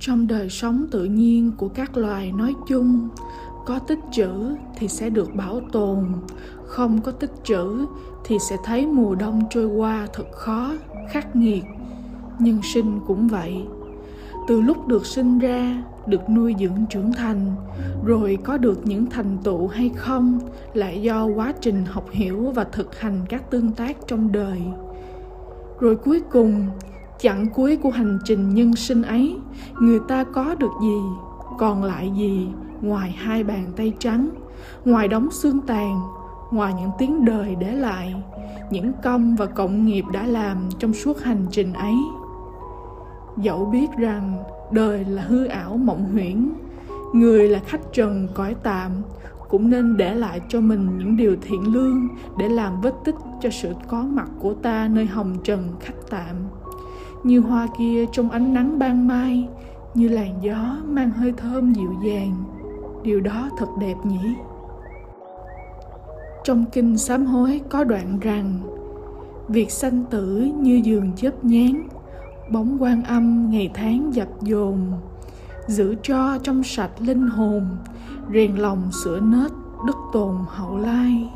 trong đời sống tự nhiên của các loài nói chung, có tích trữ thì sẽ được bảo tồn, không có tích trữ thì sẽ thấy mùa đông trôi qua thật khó, khắc nghiệt. Nhân sinh cũng vậy. Từ lúc được sinh ra, được nuôi dưỡng trưởng thành, rồi có được những thành tựu hay không lại do quá trình học hiểu và thực hành các tương tác trong đời. Rồi cuối cùng chặng cuối của hành trình nhân sinh ấy, người ta có được gì? Còn lại gì? Ngoài hai bàn tay trắng, ngoài đống xương tàn, ngoài những tiếng đời để lại, những công và cộng nghiệp đã làm trong suốt hành trình ấy. Dẫu biết rằng đời là hư ảo mộng huyễn, người là khách trần cõi tạm, cũng nên để lại cho mình những điều thiện lương để làm vết tích cho sự có mặt của ta nơi hồng trần khách tạm như hoa kia trong ánh nắng ban mai, như làn gió mang hơi thơm dịu dàng. Điều đó thật đẹp nhỉ? Trong kinh sám hối có đoạn rằng, việc sanh tử như giường chớp nhán bóng quan âm ngày tháng dập dồn, giữ cho trong sạch linh hồn, rèn lòng sửa nết đức tồn hậu lai.